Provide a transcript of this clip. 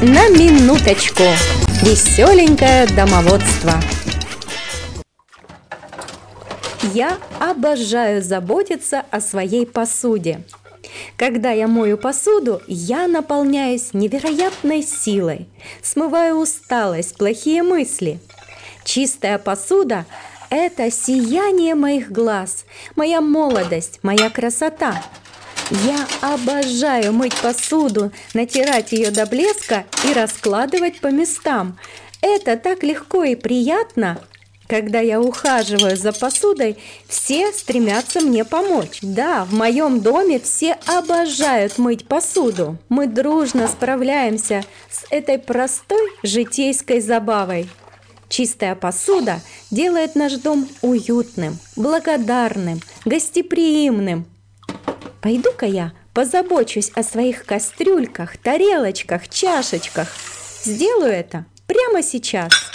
на минуточку. Веселенькое домоводство. Я обожаю заботиться о своей посуде. Когда я мою посуду, я наполняюсь невероятной силой, смываю усталость, плохие мысли. Чистая посуда – это сияние моих глаз, моя молодость, моя красота. Я обожаю мыть посуду, натирать ее до блеска и раскладывать по местам. Это так легко и приятно, когда я ухаживаю за посудой, все стремятся мне помочь. Да, в моем доме все обожают мыть посуду. Мы дружно справляемся с этой простой житейской забавой. Чистая посуда делает наш дом уютным, благодарным, гостеприимным. Пойду-ка я позабочусь о своих кастрюльках, тарелочках, чашечках. Сделаю это прямо сейчас.